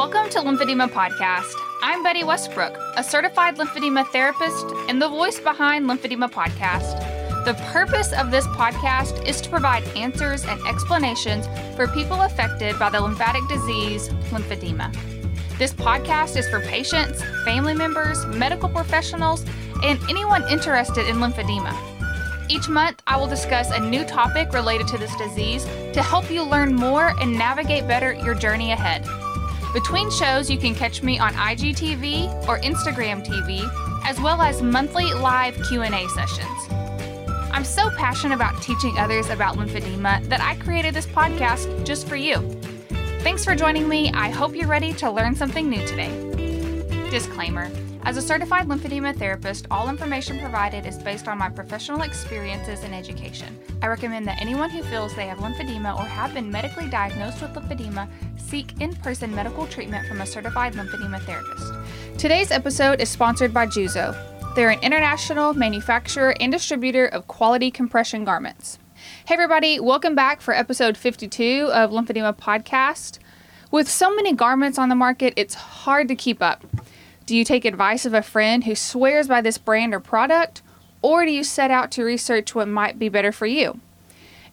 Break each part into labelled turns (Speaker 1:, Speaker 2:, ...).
Speaker 1: Welcome to Lymphedema Podcast. I'm Betty Westbrook, a certified lymphedema therapist and the voice behind Lymphedema Podcast. The purpose of this podcast is to provide answers and explanations for people affected by the lymphatic disease, lymphedema. This podcast is for patients, family members, medical professionals, and anyone interested in lymphedema. Each month, I will discuss a new topic related to this disease to help you learn more and navigate better your journey ahead. Between shows, you can catch me on IGTV or Instagram TV, as well as monthly live Q&A sessions. I'm so passionate about teaching others about lymphedema that I created this podcast just for you. Thanks for joining me. I hope you're ready to learn something new today. Disclaimer as a certified lymphedema therapist, all information provided is based on my professional experiences and education. I recommend that anyone who feels they have lymphedema or have been medically diagnosed with lymphedema seek in person medical treatment from a certified lymphedema therapist. Today's episode is sponsored by Juzo. They're an international manufacturer and distributor of quality compression garments. Hey, everybody, welcome back for episode 52 of Lymphedema Podcast. With so many garments on the market, it's hard to keep up. Do you take advice of a friend who swears by this brand or product, or do you set out to research what might be better for you?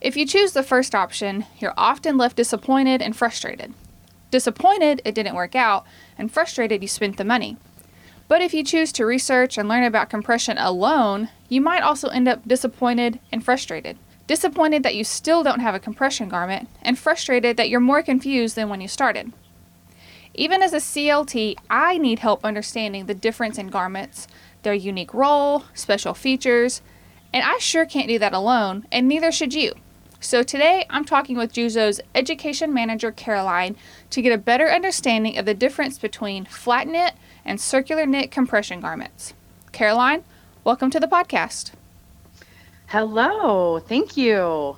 Speaker 1: If you choose the first option, you're often left disappointed and frustrated. Disappointed it didn't work out, and frustrated you spent the money. But if you choose to research and learn about compression alone, you might also end up disappointed and frustrated. Disappointed that you still don't have a compression garment, and frustrated that you're more confused than when you started. Even as a CLT, I need help understanding the difference in garments, their unique role, special features, and I sure can't do that alone, and neither should you. So today I'm talking with Juzo's education manager Caroline to get a better understanding of the difference between flat knit and circular knit compression garments. Caroline, welcome to the podcast.
Speaker 2: Hello, thank you.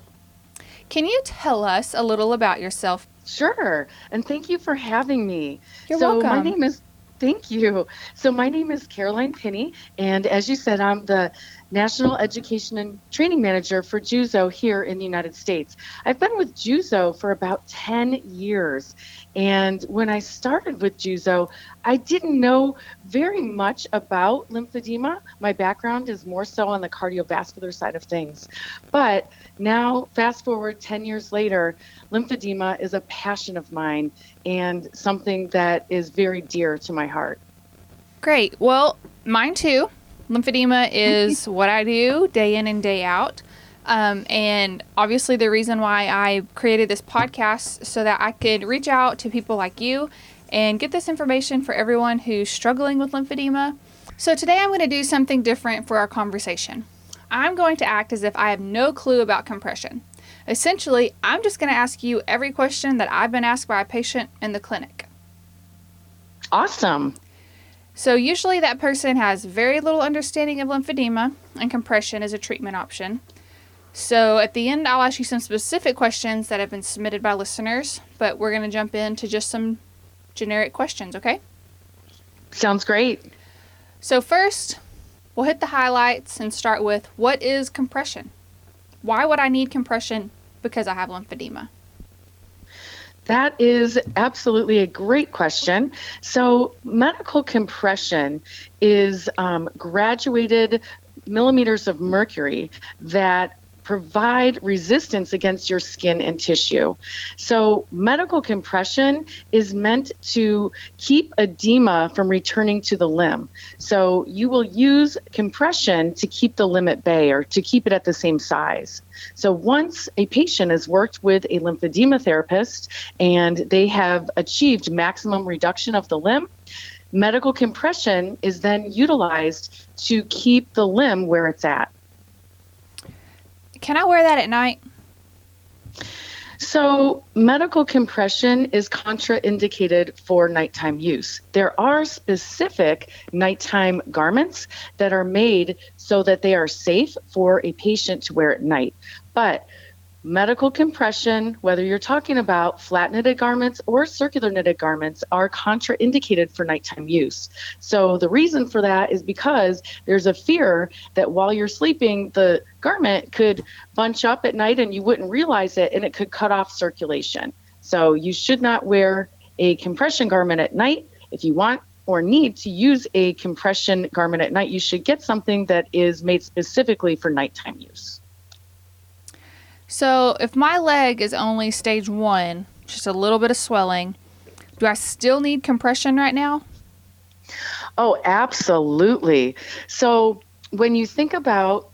Speaker 1: Can you tell us a little about yourself,
Speaker 2: Sure. And thank you for having me.
Speaker 1: You're
Speaker 2: so
Speaker 1: welcome.
Speaker 2: my name is Thank you. So my name is Caroline Pinney, and as you said, I'm the National Education and Training Manager for Juzo here in the United States. I've been with Juzo for about 10 years, and when I started with Juzo, I didn't know very much about lymphedema. My background is more so on the cardiovascular side of things. But now, fast forward 10 years later, lymphedema is a passion of mine and something that is very dear to my heart.
Speaker 1: Great. Well, mine too. Lymphedema is what I do day in and day out. Um, and obviously, the reason why I created this podcast so that I could reach out to people like you and get this information for everyone who's struggling with lymphedema. So, today I'm going to do something different for our conversation. I'm going to act as if I have no clue about compression. Essentially, I'm just going to ask you every question that I've been asked by a patient in the clinic.
Speaker 2: Awesome.
Speaker 1: So, usually that person has very little understanding of lymphedema, and compression is a treatment option. So, at the end, I'll ask you some specific questions that have been submitted by listeners, but we're going to jump into just some generic questions, okay?
Speaker 2: Sounds great.
Speaker 1: So, first, we'll hit the highlights and start with what is compression? Why would I need compression? Because I have lymphedema.
Speaker 2: That is absolutely a great question. So, medical compression is um, graduated millimeters of mercury that provide resistance against your skin and tissue. So, medical compression is meant to keep edema from returning to the limb. So, you will use compression to keep the limb at bay or to keep it at the same size. So, once a patient has worked with a lymphedema therapist and they have achieved maximum reduction of the limb, medical compression is then utilized to keep the limb where it's at.
Speaker 1: Can I wear that at night?
Speaker 2: So, medical compression is contraindicated for nighttime use. There are specific nighttime garments that are made so that they are safe for a patient to wear at night. But medical compression, whether you're talking about flat knitted garments or circular knitted garments, are contraindicated for nighttime use. So the reason for that is because there's a fear that while you're sleeping, the garment could bunch up at night and you wouldn't realize it and it could cut off circulation. So you should not wear a compression garment at night. If you want or need to use a compression garment at night, you should get something that is made specifically for nighttime use.
Speaker 1: So, if my leg is only stage one, just a little bit of swelling, do I still need compression right now?
Speaker 2: Oh, absolutely. So, when you think about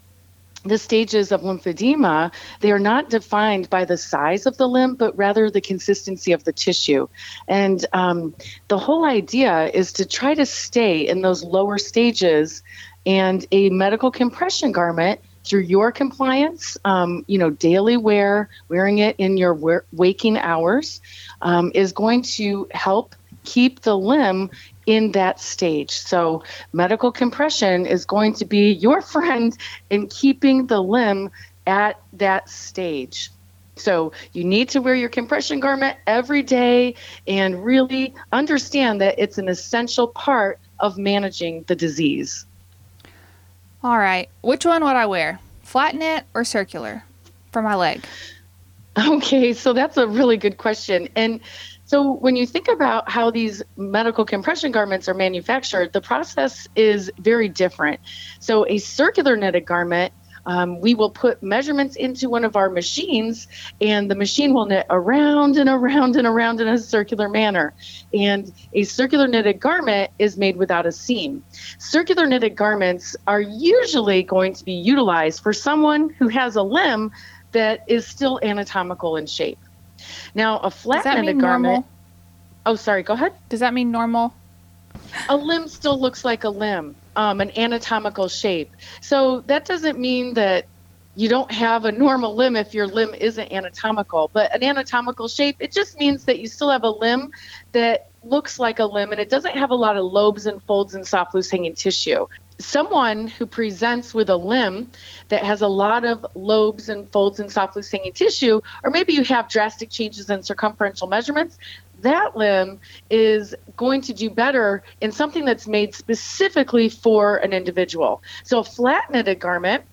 Speaker 2: the stages of lymphedema, they are not defined by the size of the limb, but rather the consistency of the tissue. And um, the whole idea is to try to stay in those lower stages. And a medical compression garment, through your compliance, um, you know, daily wear, wearing it in your waking hours, um, is going to help keep the limb in that stage. So, medical compression is going to be your friend in keeping the limb at that stage. So, you need to wear your compression garment every day and really understand that it's an essential part of managing the disease.
Speaker 1: All right. Which one would I wear? Flat knit or circular for my leg?
Speaker 2: Okay, so that's a really good question. And so, when you think about how these medical compression garments are manufactured, the process is very different. So, a circular knitted garment, um, we will put measurements into one of our machines, and the machine will knit around and around and around in a circular manner. And a circular knitted garment is made without a seam. Circular knitted garments are usually going to be utilized for someone who has a limb that is still anatomical in shape. Now, a flat knitted garment. Normal? Oh, sorry. Go ahead.
Speaker 1: Does that mean normal?
Speaker 2: A limb still looks like a limb, um, an anatomical shape. So that doesn't mean that you don't have a normal limb if your limb isn't anatomical. But an anatomical shape, it just means that you still have a limb that looks like a limb and it doesn't have a lot of lobes and folds and soft, loose hanging tissue someone who presents with a limb that has a lot of lobes and folds and soft loose hanging tissue, or maybe you have drastic changes in circumferential measurements, that limb is going to do better in something that's made specifically for an individual. So a flat knitted garment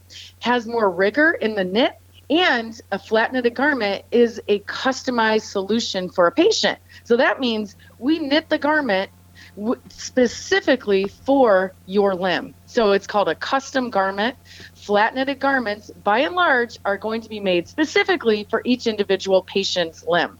Speaker 2: has more rigor in the knit and a flat knitted garment is a customized solution for a patient. So that means we knit the garment w- specifically for your limb. So it's called a custom garment. Flat knitted garments, by and large, are going to be made specifically for each individual patient's limb.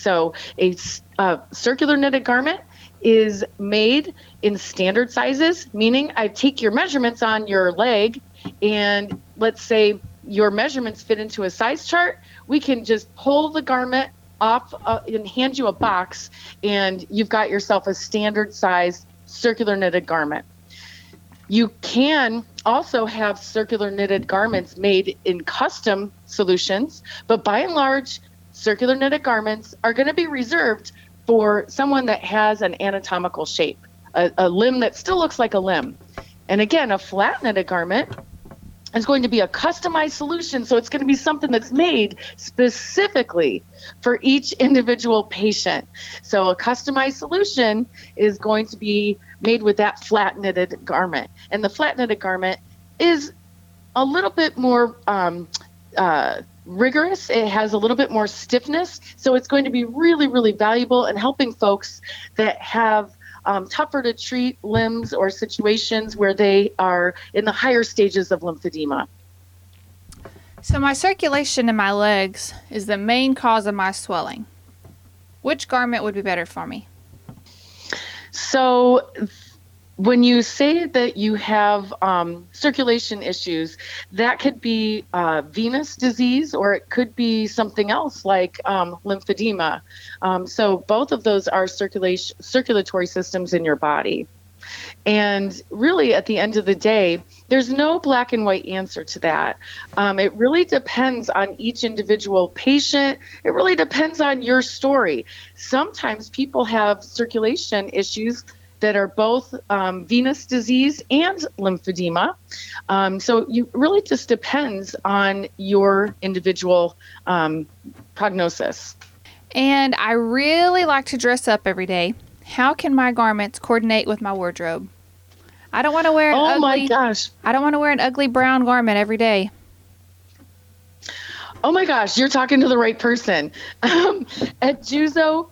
Speaker 2: So a uh, circular knitted garment is made in standard sizes, meaning I take your measurements on your leg, and let's say your measurements fit into a size chart. We can just pull the garment off uh, and hand you a box, and you've got yourself a standard size circular knitted garment. You can also have circular knitted garments made in custom solutions, but by and large, circular knitted garments are going to be reserved for someone that has an anatomical shape, a, a limb that still looks like a limb. And again, a flat knitted garment is going to be a customized solution. So it's going to be something that's made specifically for each individual patient. So a customized solution is going to be made with that flat knitted garment. And the flat knitted garment is a little bit more um, uh, rigorous. It has a little bit more stiffness. So it's going to be really, really valuable in helping folks that have um, tougher to treat limbs or situations where they are in the higher stages of lymphedema.
Speaker 1: So, my circulation in my legs is the main cause of my swelling. Which garment would be better for me?
Speaker 2: So, when you say that you have um, circulation issues, that could be uh, venous disease or it could be something else like um, lymphedema. Um, so both of those are circulation circulatory systems in your body. And really, at the end of the day, there's no black and white answer to that. Um, it really depends on each individual patient. It really depends on your story. Sometimes people have circulation issues that are both um, venous disease and lymphedema. Um, so you really just depends on your individual um, prognosis.
Speaker 1: And I really like to dress up every day. How can my garments coordinate with my wardrobe? I don't want to wear an
Speaker 2: oh
Speaker 1: ugly.
Speaker 2: my gosh!
Speaker 1: I don't want to wear an ugly brown garment every day.
Speaker 2: Oh my gosh, you're talking to the right person. Um, at Juzo,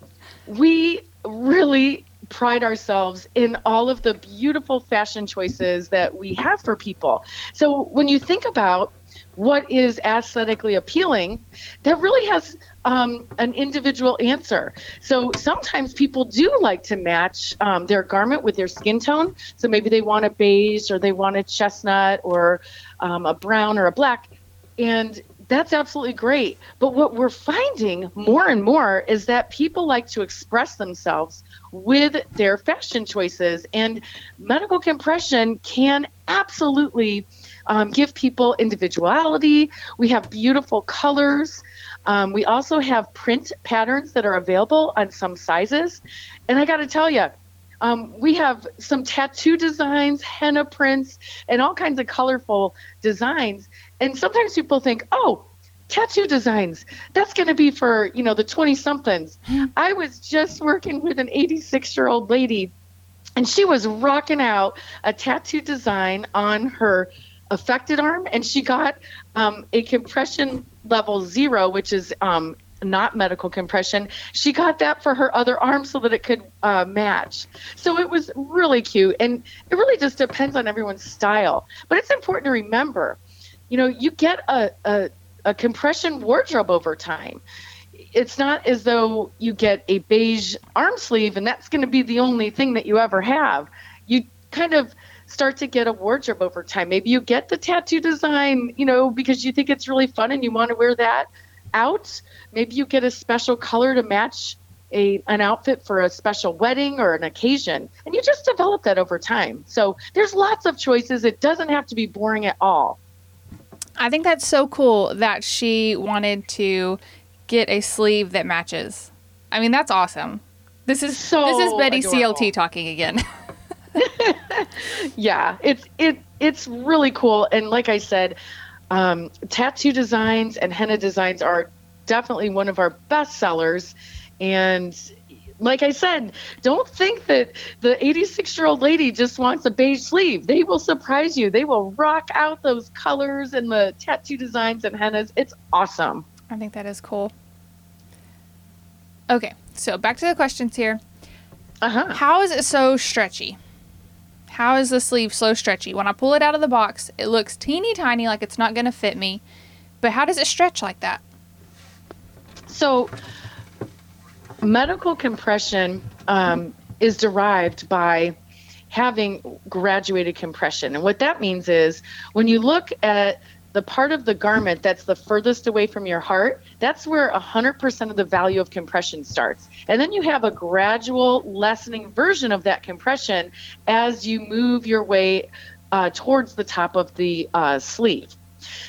Speaker 2: we really pride ourselves in all of the beautiful fashion choices that we have for people. So when you think about what is aesthetically appealing, that really has um, an individual answer. So sometimes people do like to match um, their garment with their skin tone. So maybe they want a beige or they want a chestnut or um, a brown or a black. And that's absolutely great. But what we're finding more and more is that people like to express themselves with their fashion choices. And medical compression can absolutely um, give people individuality. We have beautiful colors. Um, we also have print patterns that are available on some sizes. And I got to tell you, um, we have some tattoo designs, henna prints, and all kinds of colorful designs. And sometimes people think, oh, tattoo designs, that's going to be for, you know, the 20 somethings. I was just working with an 86 year old lady, and she was rocking out a tattoo design on her affected arm, and she got um, a compression level zero, which is um, not medical compression. She got that for her other arm so that it could uh, match. So it was really cute. And it really just depends on everyone's style. But it's important to remember, you know, you get a, a, a compression wardrobe over time. It's not as though you get a beige arm sleeve and that's going to be the only thing that you ever have. You kind of start to get a wardrobe over time. Maybe you get the tattoo design, you know, because you think it's really fun and you want to wear that out. Maybe you get a special color to match a an outfit for a special wedding or an occasion and you just develop that over time. So there's lots of choices. It doesn't have to be boring at all.
Speaker 1: I think that's so cool that she wanted to get a sleeve that matches. I mean, that's awesome. This is so this is Betty adorable. CLT talking again.
Speaker 2: yeah, it's it it's really cool and like I said, um, tattoo designs and henna designs are definitely one of our best sellers. And like I said, don't think that the 86 year old lady just wants a beige sleeve. They will surprise you. They will rock out those colors and the tattoo designs and hennas. It's awesome.
Speaker 1: I think that is cool. Okay, so back to the questions here. Uh-huh. How is it so stretchy? How is the sleeve so stretchy? When I pull it out of the box, it looks teeny tiny, like it's not going to fit me. But how does it stretch like that?
Speaker 2: So, medical compression um, is derived by having graduated compression. And what that means is when you look at the part of the garment that's the furthest away from your heart, that's where 100% of the value of compression starts. And then you have a gradual lessening version of that compression as you move your way uh, towards the top of the uh, sleeve.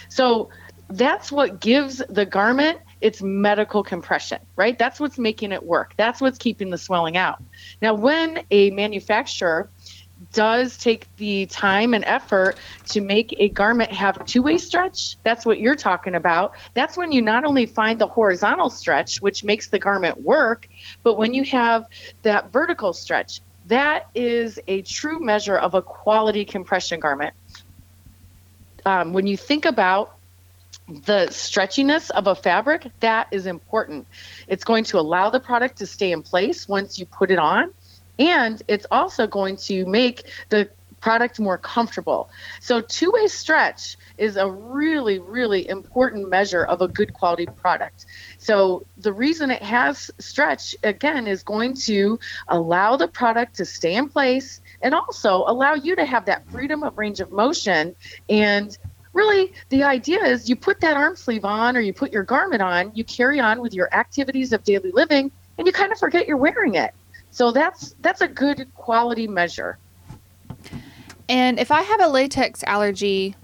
Speaker 2: So that's what gives the garment its medical compression, right? That's what's making it work. That's what's keeping the swelling out. Now, when a manufacturer does take the time and effort to make a garment have two-way stretch that's what you're talking about that's when you not only find the horizontal stretch which makes the garment work but when you have that vertical stretch that is a true measure of a quality compression garment um, when you think about the stretchiness of a fabric that is important it's going to allow the product to stay in place once you put it on and it's also going to make the product more comfortable. So, two way stretch is a really, really important measure of a good quality product. So, the reason it has stretch, again, is going to allow the product to stay in place and also allow you to have that freedom of range of motion. And really, the idea is you put that arm sleeve on or you put your garment on, you carry on with your activities of daily living, and you kind of forget you're wearing it. So that's that's a good quality measure.
Speaker 1: And if I have a latex allergy,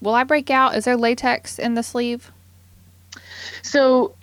Speaker 1: will I break out? Is there latex in the sleeve?
Speaker 2: So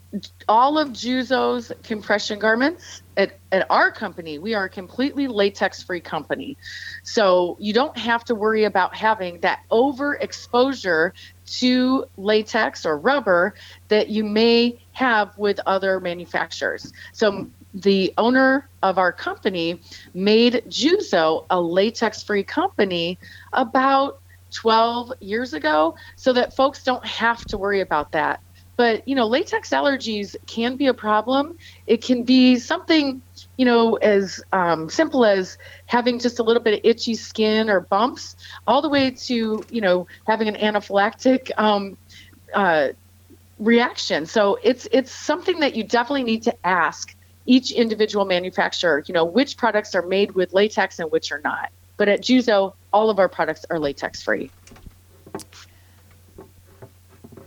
Speaker 2: all of Juzo's compression garments at, at our company, we are a completely latex free company. So you don't have to worry about having that overexposure to latex or rubber that you may have with other manufacturers. So the owner of our company made Juzo a latex free company about 12 years ago so that folks don't have to worry about that. But, you know, latex allergies can be a problem. It can be something, you know, as um, simple as having just a little bit of itchy skin or bumps, all the way to, you know, having an anaphylactic um, uh, reaction. So it's it's something that you definitely need to ask each individual manufacturer, you know, which products are made with latex and which are not. But at Juzo, all of our products are latex free.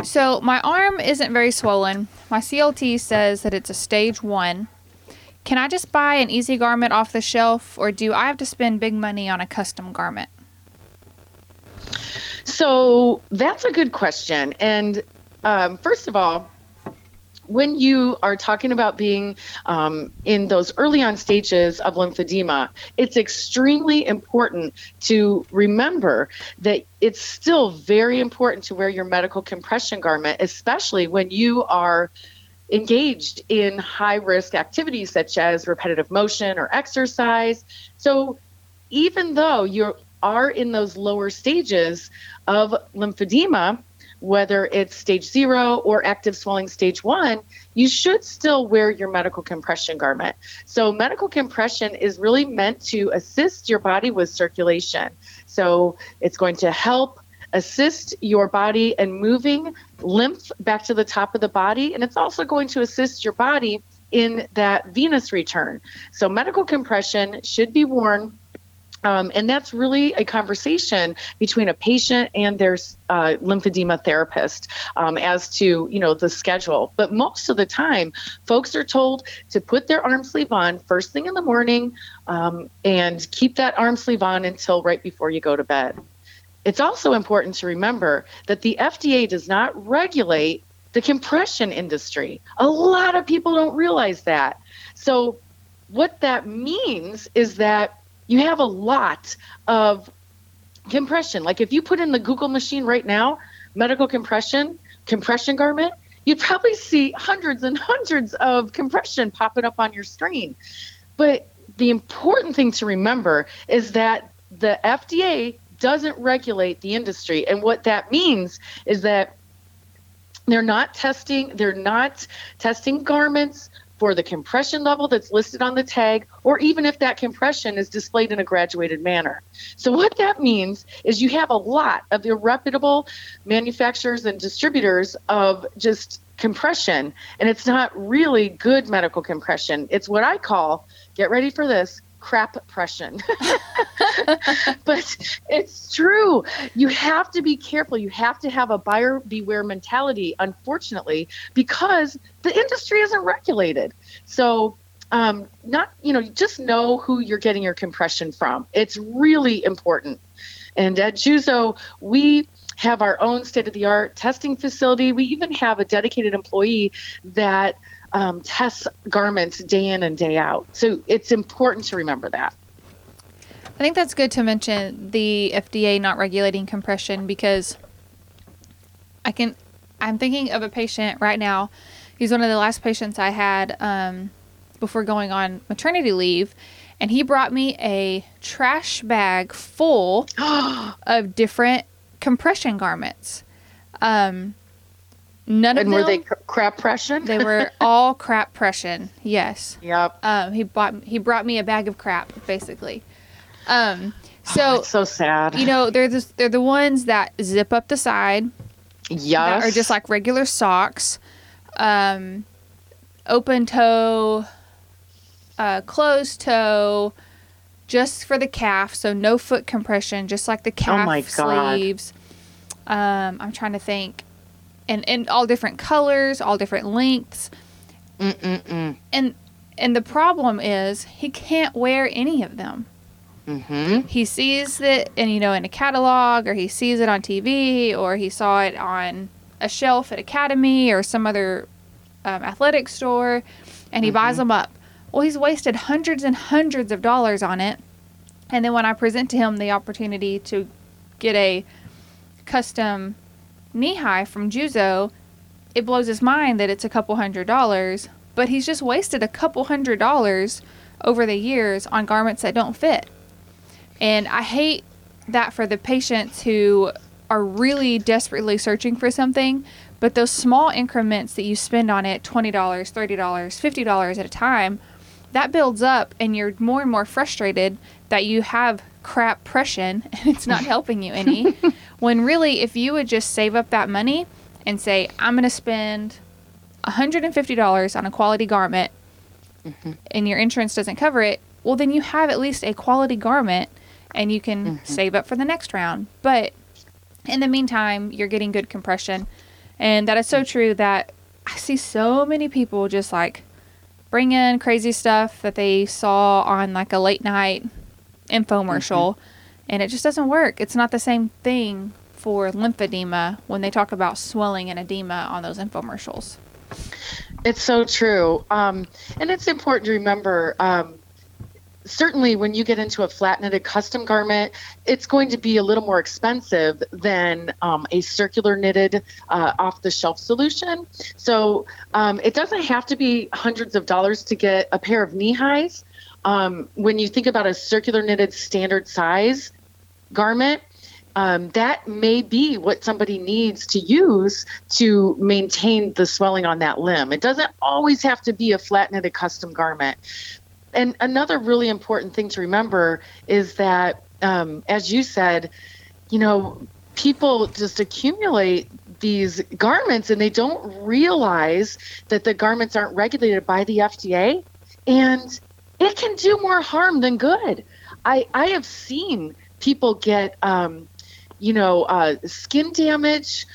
Speaker 1: So my arm isn't very swollen. My CLT says that it's a stage one. Can I just buy an easy garment off the shelf, or do I have to spend big money on a custom garment?
Speaker 2: So that's a good question. And um, first of all, when you are talking about being um, in those early on stages of lymphedema, it's extremely important to remember that it's still very important to wear your medical compression garment, especially when you are engaged in high risk activities such as repetitive motion or exercise. So even though you are in those lower stages of lymphedema, whether it's stage zero or active swelling stage one, you should still wear your medical compression garment. So, medical compression is really meant to assist your body with circulation. So, it's going to help assist your body in moving lymph back to the top of the body, and it's also going to assist your body in that venous return. So, medical compression should be worn um, and that's really a conversation between a patient and their uh, lymphedema therapist um, as to you know the schedule. But most of the time, folks are told to put their arm sleeve on first thing in the morning um, and keep that arm sleeve on until right before you go to bed. It's also important to remember that the FDA does not regulate the compression industry. A lot of people don't realize that. So, what that means is that you have a lot of compression. Like if you put in the Google machine right now, medical compression, compression garment, you'd probably see hundreds and hundreds of compression popping up on your screen. But the important thing to remember is that the FDA doesn't regulate the industry. And what that means is that they're not testing, they're not testing garments for the compression level that's listed on the tag, or even if that compression is displayed in a graduated manner. So, what that means is you have a lot of irreputable manufacturers and distributors of just compression, and it's not really good medical compression. It's what I call, get ready for this, crap oppression. but it's true. You have to be careful. You have to have a buyer beware mentality, unfortunately, because the industry isn't regulated. So, um, not, you know, just know who you're getting your compression from. It's really important. And at Juzo, we have our own state of the art testing facility. We even have a dedicated employee that um, tests garments day in and day out. So it's important to remember that.
Speaker 1: I think that's good to mention the FDA not regulating compression because I can. I'm thinking of a patient right now. He's one of the last patients I had um, before going on maternity leave, and he brought me a trash bag full of different compression garments. Um, None
Speaker 2: and
Speaker 1: of
Speaker 2: were they crap pression?
Speaker 1: they were all crap pression. Yes.
Speaker 2: Yep.
Speaker 1: Um, he bought he brought me a bag of crap basically. Um, so
Speaker 2: oh, so sad.
Speaker 1: you know they're the, they're the ones that zip up the side
Speaker 2: yes.
Speaker 1: that are just like regular socks, um, open toe, uh, closed toe, just for the calf, so no foot compression, just like the calf
Speaker 2: Oh my God.
Speaker 1: sleeves. Um, I'm trying to think, and and all different colors, all different lengths,
Speaker 2: Mm-mm-mm.
Speaker 1: and and the problem is he can't wear any of them.
Speaker 2: Mm-hmm.
Speaker 1: he sees it and you know in a catalog or he sees it on TV or he saw it on a shelf at Academy or some other um, athletic store and he buys them up. Well, he's wasted hundreds and hundreds of dollars on it. And then when I present to him the opportunity to get a custom knee high from Juzo, it blows his mind that it's a couple hundred dollars, but he's just wasted a couple hundred dollars over the years on garments that don't fit. And I hate that for the patients who are really desperately searching for something, but those small increments that you spend on it $20, $30, $50 at a time that builds up and you're more and more frustrated that you have crap pression and it's not helping you any. when really, if you would just save up that money and say, I'm going to spend $150 on a quality garment mm-hmm. and your insurance doesn't cover it, well, then you have at least a quality garment and you can mm-hmm. save up for the next round. But in the meantime, you're getting good compression. And that is so true that I see so many people just like bring in crazy stuff that they saw on like a late night infomercial mm-hmm. And it just doesn't work. It's not the same thing for lymphedema when they talk about swelling and edema on those infomercials.
Speaker 2: It's so true. Um, and it's important to remember um, certainly when you get into a flat knitted custom garment, it's going to be a little more expensive than um, a circular knitted uh, off the shelf solution. So um, it doesn't have to be hundreds of dollars to get a pair of knee highs. Um, when you think about a circular knitted standard size garment, um, that may be what somebody needs to use to maintain the swelling on that limb. It doesn't always have to be a flat knitted custom garment and another really important thing to remember is that, um, as you said, you know, people just accumulate these garments and they don't realize that the garments aren't regulated by the FDA and it can do more harm than good. I, I have seen people get, um, you know, uh, skin damage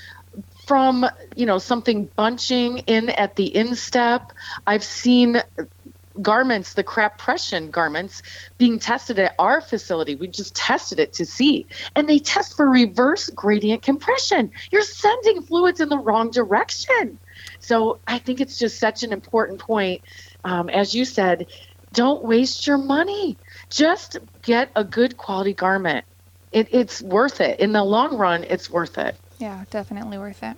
Speaker 2: from, you know, something bunching in at the instep. I've seen garments, the crappression garments, being tested at our facility. We just tested it to see. And they test for reverse gradient compression. You're sending fluids in the wrong direction. So I think it's just such an important point. Um, as you said, don't waste your money. Just get a good quality garment. It, it's worth it. In the long run, it's worth it.
Speaker 1: Yeah, definitely worth it.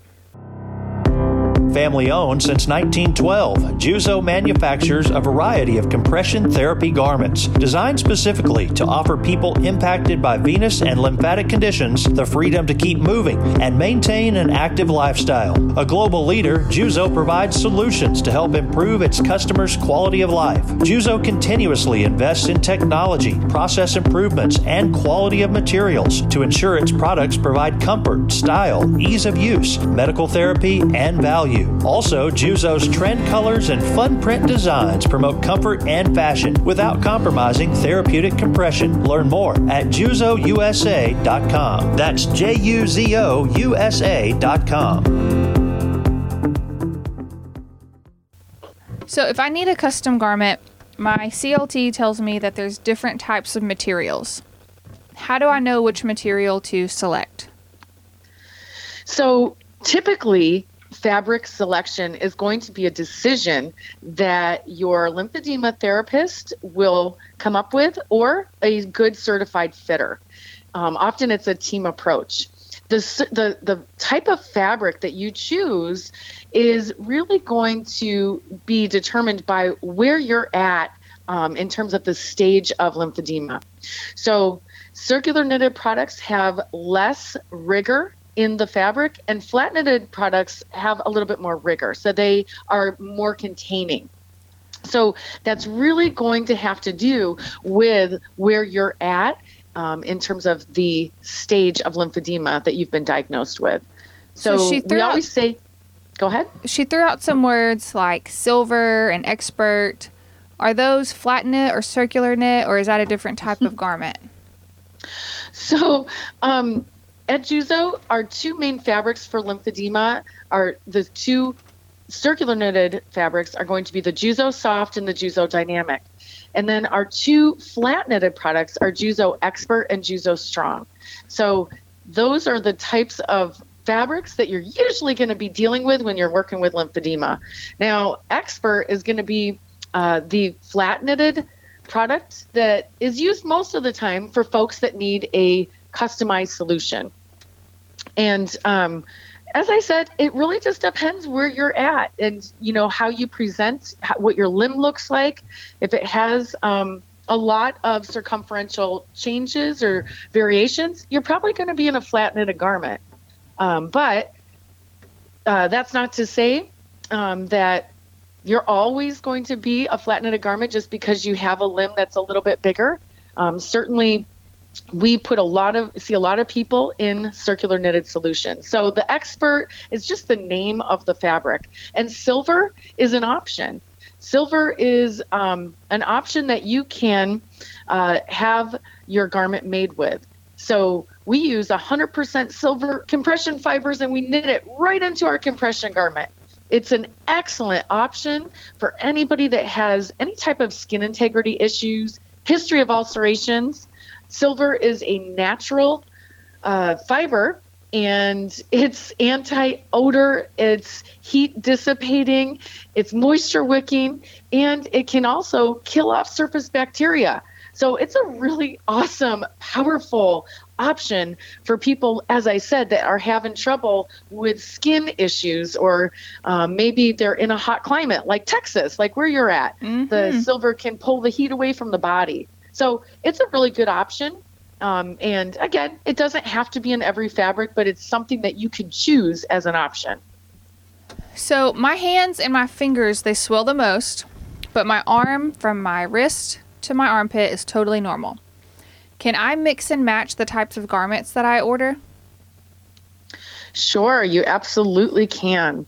Speaker 3: Family owned since 1912, Juzo manufactures a variety of compression therapy garments designed specifically to offer people impacted by venous and lymphatic conditions the freedom to keep moving and maintain an active lifestyle. A global leader, Juzo provides solutions to help improve its customers' quality of life. Juzo continuously invests in technology, process improvements, and quality of materials to ensure its products provide comfort, style, ease of use, medical therapy, and value. Also, Juzo's trend colors and fun print designs promote comfort and fashion without compromising therapeutic compression. Learn more at juzousa.com. That's J U Z O U S A.com.
Speaker 1: So, if I need a custom garment, my CLT tells me that there's different types of materials. How do I know which material to select?
Speaker 2: So, typically, fabric selection is going to be a decision that your lymphedema therapist will come up with or a good certified fitter. Um, often it's a team approach. The, the, the type of fabric that you choose is really going to be determined by where you're at um, in terms of the stage of lymphedema. So, circular knitted products have less rigor in the fabric, and flat knitted products have a little bit more rigor, so they are more containing. So that's really going to have to do with where you're at um, in terms of the stage of lymphedema that you've been diagnosed with. So, so we out, always say, go ahead.
Speaker 1: She threw out some words like silver and expert. Are those flat knit or circular knit, or is that a different type of garment?
Speaker 2: So, um, at Juzo, our two main fabrics for lymphedema are the two circular knitted fabrics are going to be the Juzo Soft and the Juzo Dynamic. And then our two flat knitted products are Juzo Expert and Juzo Strong. So those are the types of fabrics that you're usually going to be dealing with when you're working with lymphedema. Now, Expert is going to be uh, the flat knitted product that is used most of the time for folks that need a customized solution. And um, as I said, it really just depends where you're at and you know how you present, how, what your limb looks like. If it has um, a lot of circumferential changes or variations, you're probably going to be in a flat knitted garment. Um, but uh, that's not to say um, that you're always going to be a flat knitted garment just because you have a limb that's a little bit bigger. Um, certainly, we put a lot of see a lot of people in circular knitted solutions. So the expert is just the name of the fabric, and silver is an option. Silver is um, an option that you can uh, have your garment made with. So we use 100% silver compression fibers and we knit it right into our compression garment. It's an excellent option for anybody that has any type of skin integrity issues, history of ulcerations. Silver is a natural uh, fiber and it's anti odor, it's heat dissipating, it's moisture wicking, and it can also kill off surface bacteria. So it's a really awesome, powerful option for people, as I said, that are having trouble with skin issues, or um, maybe they're in a hot climate like Texas, like where you're at. Mm-hmm. The silver can pull the heat away from the body. So it's a really good option. Um, and again, it doesn't have to be in every fabric, but it's something that you can choose as an option.
Speaker 1: So my hands and my fingers, they swell the most, but my arm from my wrist to my armpit is totally normal. Can I mix and match the types of garments that I order?
Speaker 2: Sure, you absolutely can.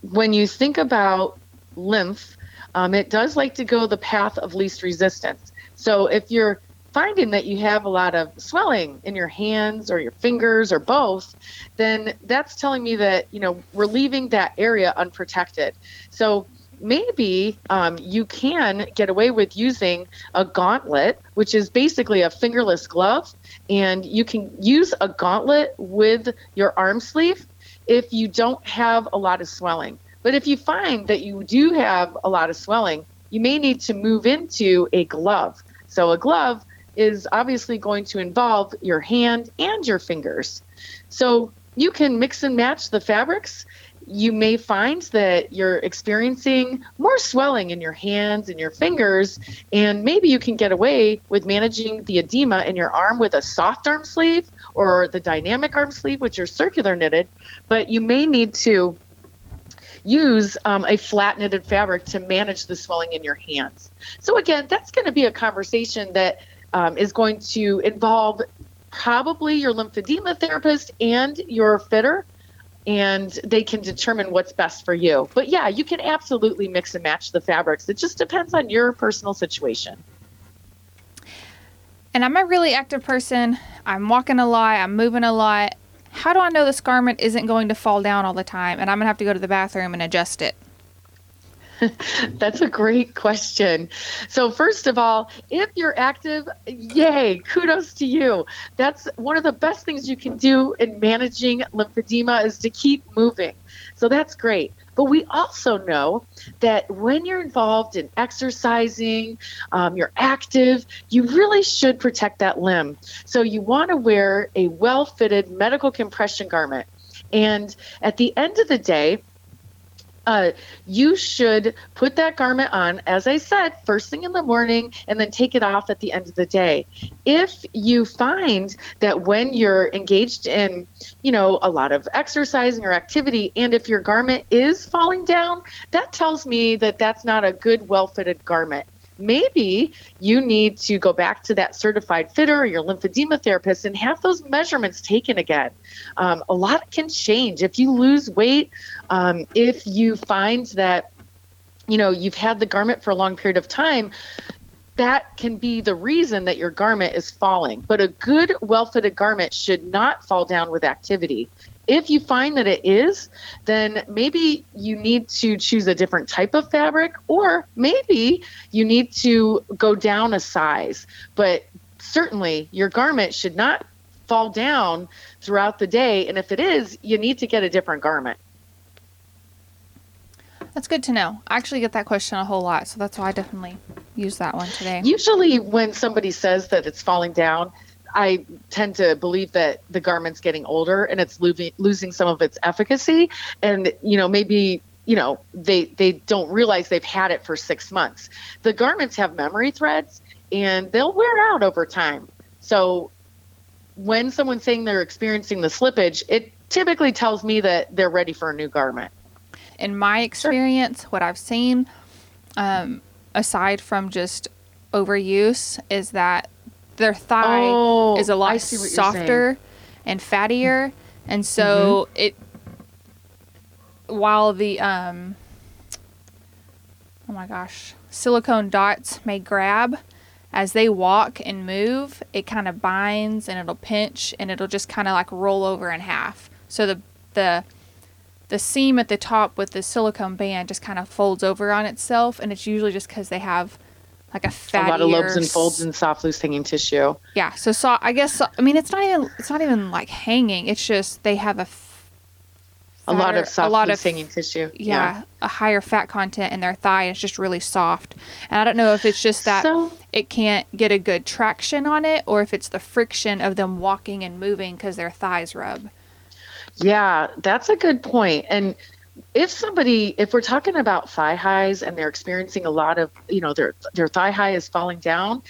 Speaker 2: When you think about lymph, um, it does like to go the path of least resistance. So if you're finding that you have a lot of swelling in your hands or your fingers or both, then that's telling me that you know we're leaving that area unprotected. So maybe um, you can get away with using a gauntlet, which is basically a fingerless glove, and you can use a gauntlet with your arm sleeve if you don't have a lot of swelling. But if you find that you do have a lot of swelling, you may need to move into a glove. So a glove is obviously going to involve your hand and your fingers. So you can mix and match the fabrics you may find that you're experiencing more swelling in your hands and your fingers, and maybe you can get away with managing the edema in your arm with a soft arm sleeve or the dynamic arm sleeve, which are circular knitted, but you may need to use um, a flat knitted fabric to manage the swelling in your hands. So, again, that's going to be a conversation that um, is going to involve probably your lymphedema therapist and your fitter and they can determine what's best for you. But yeah, you can absolutely mix and match the fabrics. It just depends on your personal situation.
Speaker 1: And I'm a really active person. I'm walking a lot, I'm moving a lot. How do I know this garment isn't going to fall down all the time and I'm going to have to go to the bathroom and adjust it?
Speaker 2: That's a great question. So, first of all, if you're active, yay, kudos to you. That's one of the best things you can do in managing lymphedema is to keep moving. So, that's great. But we also know that when you're involved in exercising, um, you're active, you really should protect that limb. So, you want to wear a well fitted medical compression garment. And at the end of the day, uh, you should put that garment on, as I said, first thing in the morning and then take it off at the end of the day. If you find that when you're engaged in, you know, a lot of exercising or activity, and if your garment is falling down, that tells me that that's not a good, well fitted garment maybe you need to go back to that certified fitter or your lymphedema therapist and have those measurements taken again. Um, a lot can change. If you lose weight, um, if you find that you know you've had the garment for a long period of time that can be the reason that your garment is falling. But a good, well fitted garment should not fall down with activity. If you find that it is, then maybe you need to choose a different type of fabric, or maybe you need to go down a size. But certainly, your garment should not fall down throughout the day. And if it is, you need to get a different garment.
Speaker 1: That's good to know. I actually get that question a whole lot, so that's why I definitely use that one today.
Speaker 2: Usually, when somebody says that it's falling down, I tend to believe that the garment's getting older and it's losing some of its efficacy, and you know maybe you know they they don't realize they've had it for six months. The garments have memory threads, and they'll wear out over time. So when someone's saying they're experiencing the slippage, it typically tells me that they're ready for a new garment.
Speaker 1: In my experience, sure. what I've seen, um, aside from just overuse, is that their thigh oh, is a lot softer and fattier, and so mm-hmm. it. While the um, oh my gosh, silicone dots may grab, as they walk and move, it kind of binds and it'll pinch and it'll just kind of like roll over in half. So the the the seam at the top with the silicone band just kind of folds over on itself, and it's usually just because they have like a fattier,
Speaker 2: a lot of lobes and folds and soft loose hanging tissue.
Speaker 1: Yeah, so so I guess I mean it's not even it's not even like hanging. It's just they have a
Speaker 2: a lot of soft, a lot of hanging tissue.
Speaker 1: Yeah, yeah, a higher fat content in their thigh. It's just really soft, and I don't know if it's just that so, it can't get a good traction on it, or if it's the friction of them walking and moving because their thighs rub.
Speaker 2: Yeah, that's a good point. And if somebody, if we're talking about thigh highs and they're experiencing a lot of, you know, their their thigh high is falling down,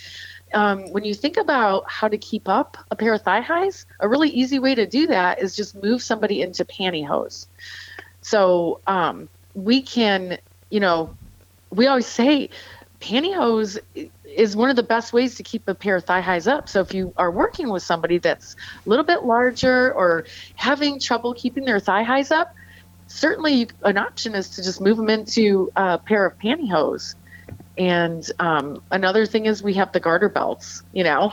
Speaker 2: um, when you think about how to keep up a pair of thigh highs, a really easy way to do that is just move somebody into pantyhose. So um, we can, you know, we always say pantyhose is one of the best ways to keep a pair of thigh highs up. So if you are working with somebody that's a little bit larger or having trouble keeping their thigh highs up, certainly you, an option is to just move them into a pair of pantyhose. And um, another thing is we have the garter belts. You know,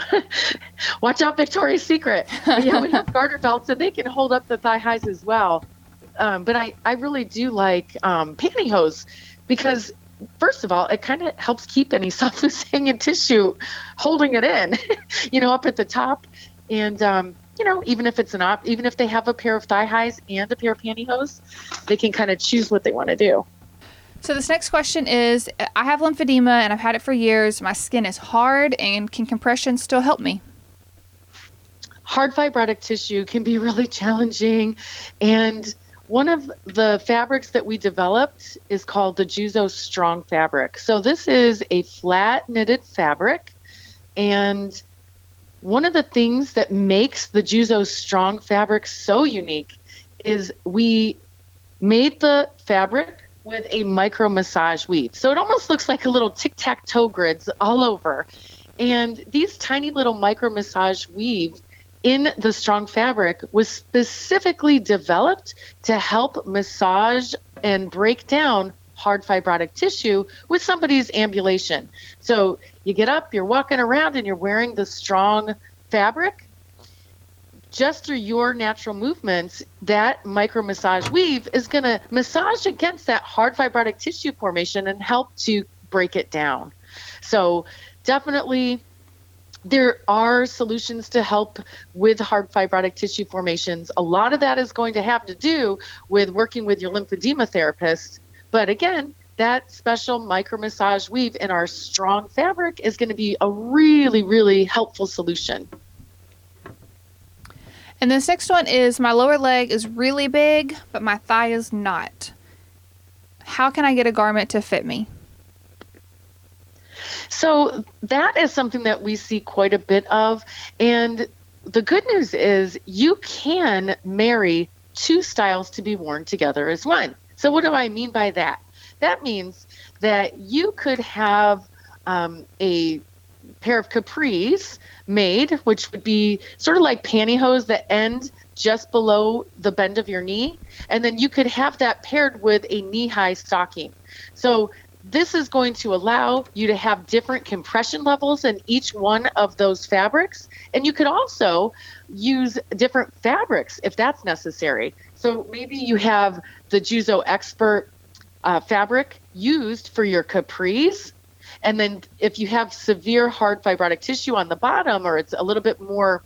Speaker 2: watch out, Victoria's Secret. But yeah, we have garter belts, and they can hold up the thigh highs as well. Um, but I, I really do like um, pantyhose because first of all, it kind of helps keep any soft loose hanging tissue holding it in, you know, up at the top. And um, you know, even if it's an op, even if they have a pair of thigh highs and a pair of pantyhose, they can kind of choose what they want to do.
Speaker 1: So this next question is I have lymphedema and I've had it for years. My skin is hard and can compression still help me?
Speaker 2: Hard fibrotic tissue can be really challenging and one of the fabrics that we developed is called the Juzo Strong fabric. So this is a flat knitted fabric and one of the things that makes the Juzo Strong fabric so unique is we made the fabric with a micro massage weave. So it almost looks like a little tic tac toe grids all over. And these tiny little micro massage weave in the strong fabric was specifically developed to help massage and break down hard fibrotic tissue with somebody's ambulation. So you get up, you're walking around, and you're wearing the strong fabric just through your natural movements, that micro massage weave is going to massage against that hard fibrotic tissue formation and help to break it down. So, definitely, there are solutions to help with hard fibrotic tissue formations. A lot of that is going to have to do with working with your lymphedema therapist. But again, that special micro massage weave in our strong fabric is going to be a really, really helpful solution.
Speaker 1: And this next one is my lower leg is really big, but my thigh is not. How can I get a garment to fit me?
Speaker 2: So that is something that we see quite a bit of. And the good news is you can marry two styles to be worn together as one. So, what do I mean by that? That means that you could have um, a pair of capris made, which would be sort of like pantyhose that end just below the bend of your knee. And then you could have that paired with a knee high stocking. So this is going to allow you to have different compression levels in each one of those fabrics. And you could also use different fabrics if that's necessary. So maybe you have the Juzo Expert uh, fabric used for your capris and then if you have severe hard fibrotic tissue on the bottom or it's a little bit more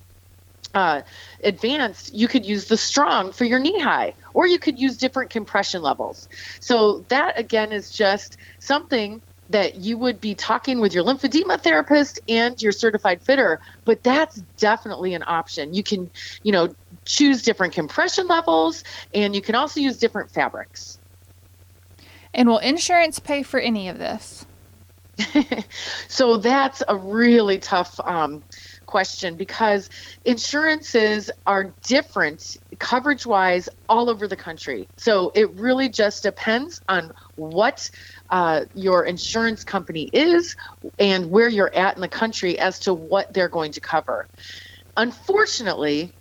Speaker 2: uh, advanced, you could use the strong for your knee high, or you could use different compression levels. So, that again is just something that you would be talking with your lymphedema therapist and your certified fitter, but that's definitely an option. You can, you know, choose different compression levels and you can also use different fabrics.
Speaker 1: And will insurance pay for any of this?
Speaker 2: So that's a really tough um, question because insurances are different coverage wise all over the country. So it really just depends on what uh, your insurance company is and where you're at in the country as to what they're going to cover. Unfortunately,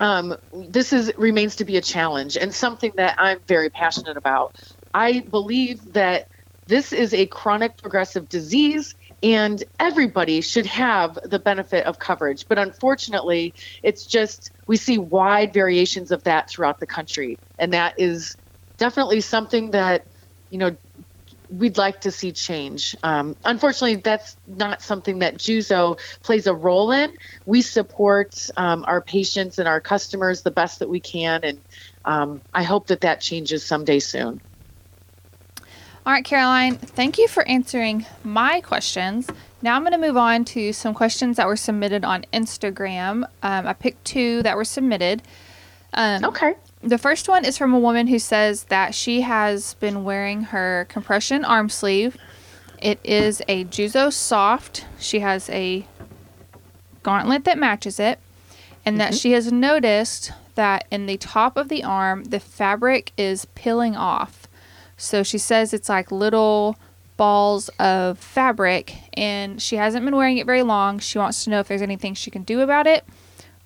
Speaker 2: um, this is remains to be a challenge and something that I'm very passionate about. I believe that this is a chronic progressive disease and everybody should have the benefit of coverage. But unfortunately, it's just we see wide variations of that throughout the country. And that is definitely something that, you know, we'd like to see change. Um, unfortunately, that's not something that Juzo plays a role in. We support um, our patients and our customers the best that we can, and um, I hope that that changes someday soon.
Speaker 1: All right, Caroline, thank you for answering my questions. Now I'm going to move on to some questions that were submitted on Instagram. Um, I picked two that were submitted.
Speaker 2: Um, okay.
Speaker 1: The first one is from a woman who says that she has been wearing her compression arm sleeve. It is a Juzo Soft. She has a gauntlet that matches it, and mm-hmm. that she has noticed that in the top of the arm, the fabric is peeling off. So she says it's like little balls of fabric, and she hasn't been wearing it very long. She wants to know if there's anything she can do about it.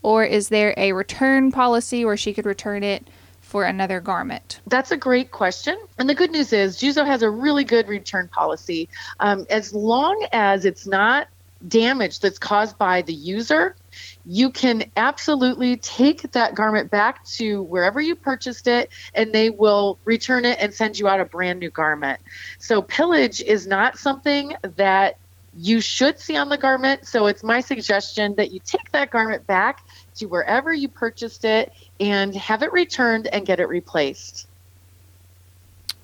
Speaker 1: Or is there a return policy where she could return it for another garment?
Speaker 2: That's a great question. And the good news is Juzo has a really good return policy. Um, as long as it's not damage that's caused by the user, you can absolutely take that garment back to wherever you purchased it and they will return it and send you out a brand new garment. So, pillage is not something that you should see on the garment. So, it's my suggestion that you take that garment back to wherever you purchased it and have it returned and get it replaced.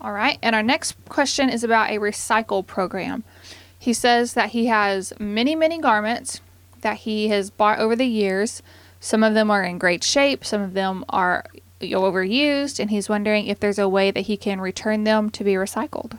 Speaker 1: All right. And our next question is about a recycle program. He says that he has many, many garments that he has bought over the years. Some of them are in great shape, some of them are overused, and he's wondering if there's a way that he can return them to be recycled.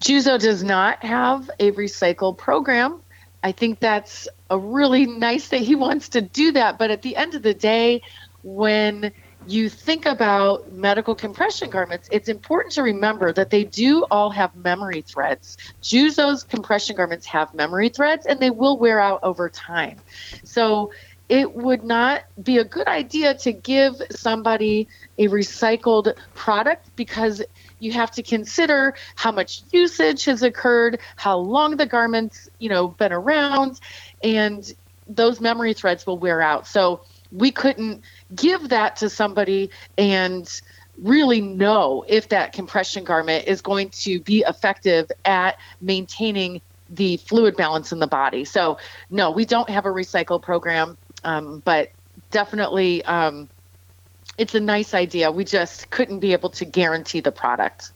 Speaker 2: Juzo does not have a recycle program. I think that's a really nice that he wants to do that. But at the end of the day, when you think about medical compression garments, it's important to remember that they do all have memory threads. Juzo's compression garments have memory threads and they will wear out over time. So it would not be a good idea to give somebody a recycled product because you have to consider how much usage has occurred, how long the garment's, you know, been around, and those memory threads will wear out. So we couldn't give that to somebody and really know if that compression garment is going to be effective at maintaining the fluid balance in the body. So, no, we don't have a recycle program, um, but definitely um, it's a nice idea. We just couldn't be able to guarantee the product.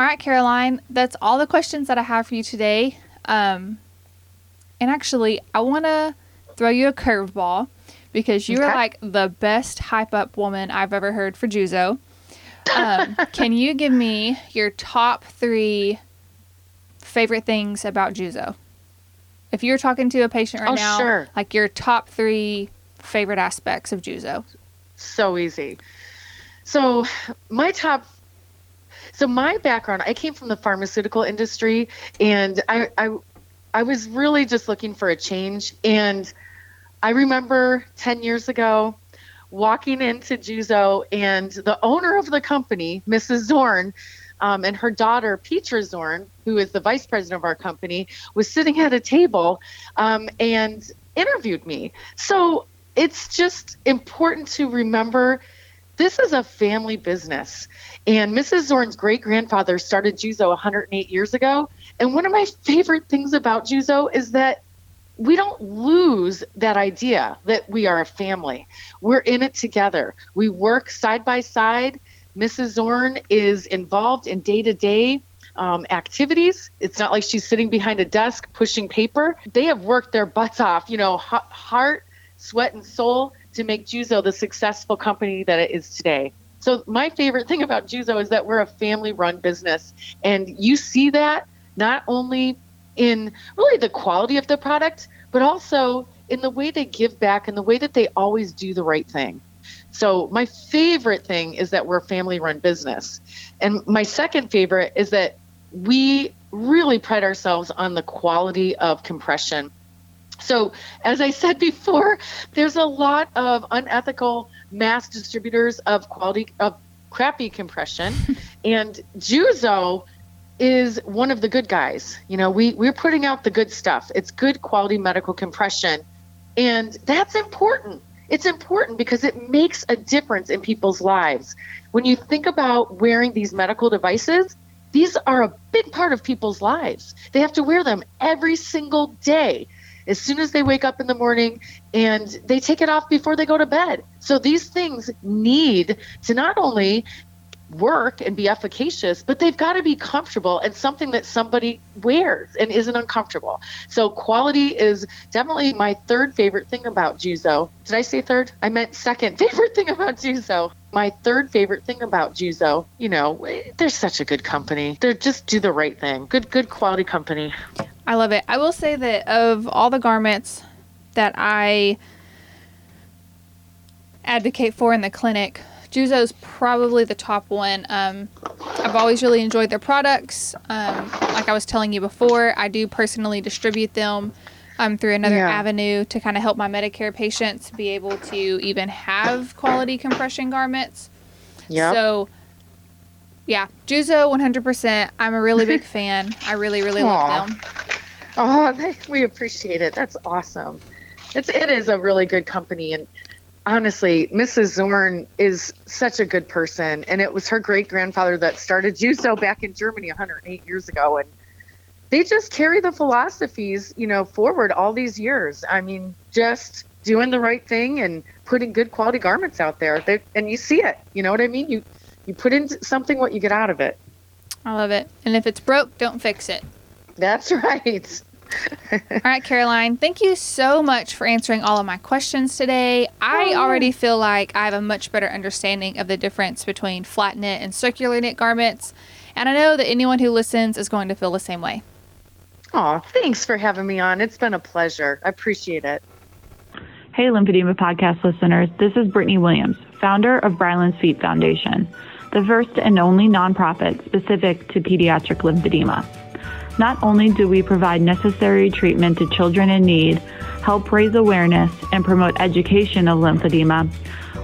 Speaker 1: All right, Caroline, that's all the questions that I have for you today. Um, and actually, I want to throw you a curveball because you okay. are like the best hype up woman I've ever heard for Juzo. Um, can you give me your top three favorite things about Juzo? If you're talking to a patient right
Speaker 2: oh,
Speaker 1: now,
Speaker 2: sure.
Speaker 1: like your top three favorite aspects of Juzo?
Speaker 2: So easy. So my top so my background, I came from the pharmaceutical industry and I, I I was really just looking for a change and I remember 10 years ago walking into Juzo and the owner of the company, Mrs. Zorn, um, and her daughter, Petra Zorn, who is the vice president of our company, was sitting at a table um, and interviewed me. So it's just important to remember this is a family business. And Mrs. Zorn's great grandfather started Juzo 108 years ago. And one of my favorite things about Juzo is that we don't lose that idea that we are a family. We're in it together. We work side by side. Mrs. Zorn is involved in day to day activities. It's not like she's sitting behind a desk pushing paper. They have worked their butts off, you know, heart, sweat, and soul to make Juzo the successful company that it is today. So my favorite thing about Juzo is that we're a family-run business, and you see that not only in really the quality of the product, but also in the way they give back and the way that they always do the right thing. So my favorite thing is that we're a family-run business, and my second favorite is that we really pride ourselves on the quality of compression. So, as I said before, there's a lot of unethical mass distributors of quality of crappy compression, and Juzo is one of the good guys. You know, we we're putting out the good stuff. It's good quality medical compression, and that's important. It's important because it makes a difference in people's lives. When you think about wearing these medical devices, these are a big part of people's lives. They have to wear them every single day as soon as they wake up in the morning and they take it off before they go to bed. So these things need to not only work and be efficacious, but they've got to be comfortable and something that somebody wears and isn't uncomfortable. So quality is definitely my third favorite thing about Juzo. Did I say third? I meant second favorite thing about Juzo. My third favorite thing about Juzo, you know, they're such a good company. They're just do the right thing. Good, good quality company.
Speaker 1: I love it. I will say that of all the garments that I advocate for in the clinic, Juzo's probably the top one. Um, I've always really enjoyed their products. Um, like I was telling you before, I do personally distribute them um, through another yeah. avenue to kind of help my Medicare patients be able to even have quality compression garments. Yeah. So, yeah, Juzo 100%. I'm a really big fan. I really, really Aww. love them.
Speaker 2: Oh, we appreciate it. That's awesome. It's it is a really good company, and honestly, Mrs. Zorn is such a good person, and it was her great grandfather that started Juzo back in Germany 108 years ago, and they just carry the philosophies, you know, forward all these years. I mean, just doing the right thing and putting good quality garments out there. They, and you see it. You know what I mean? You you put in something what you get out of it.
Speaker 1: I love it. And if it's broke, don't fix it.
Speaker 2: That's right.
Speaker 1: All right, Caroline, thank you so much for answering all of my questions today. I oh, already feel like I have a much better understanding of the difference between flat knit and circular knit garments, and I know that anyone who listens is going to feel the same way.
Speaker 2: Oh, thanks for having me on. It's been a pleasure. I appreciate it.
Speaker 4: Hey, Lymphedema podcast listeners. This is Brittany Williams, founder of Bryland's Feat Foundation, the first and only nonprofit specific to pediatric lymphedema. Not only do we provide necessary treatment to children in need, help raise awareness, and promote education of lymphedema,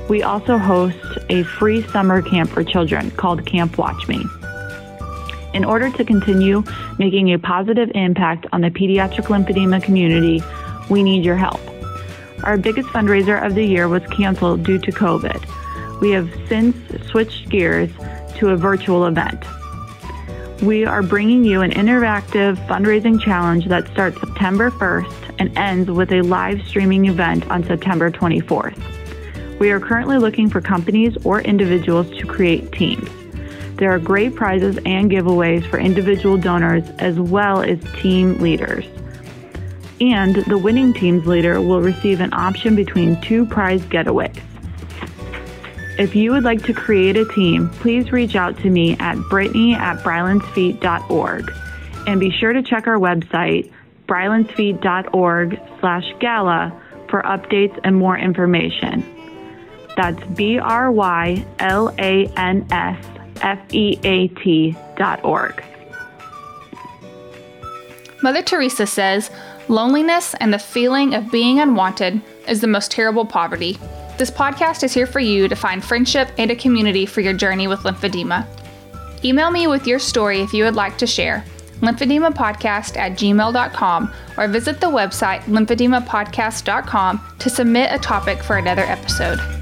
Speaker 4: we also host a free summer camp for children called Camp Watch Me. In order to continue making a positive impact on the pediatric lymphedema community, we need your help. Our biggest fundraiser of the year was canceled due to COVID. We have since switched gears to a virtual event we are bringing you an interactive fundraising challenge that starts September 1st and ends with a live streaming event on September 24th. We are currently looking for companies or individuals to create teams. There are great prizes and giveaways for individual donors as well as team leaders. And the winning team's leader will receive an option between two prize getaways. If you would like to create a team, please reach out to me at brittany at brylandsfeat.org. And be sure to check our website, brylandsfeat.org slash gala for updates and more information. That's B-R-Y-L-A-N-S-F-E-A-T dot org.
Speaker 1: Mother Teresa says, loneliness and the feeling of being unwanted is the most terrible poverty. This podcast is here for you to find friendship and a community for your journey with lymphedema. Email me with your story if you would like to share, lymphedemapodcast at gmail.com, or visit the website lymphedemapodcast.com to submit a topic for another episode.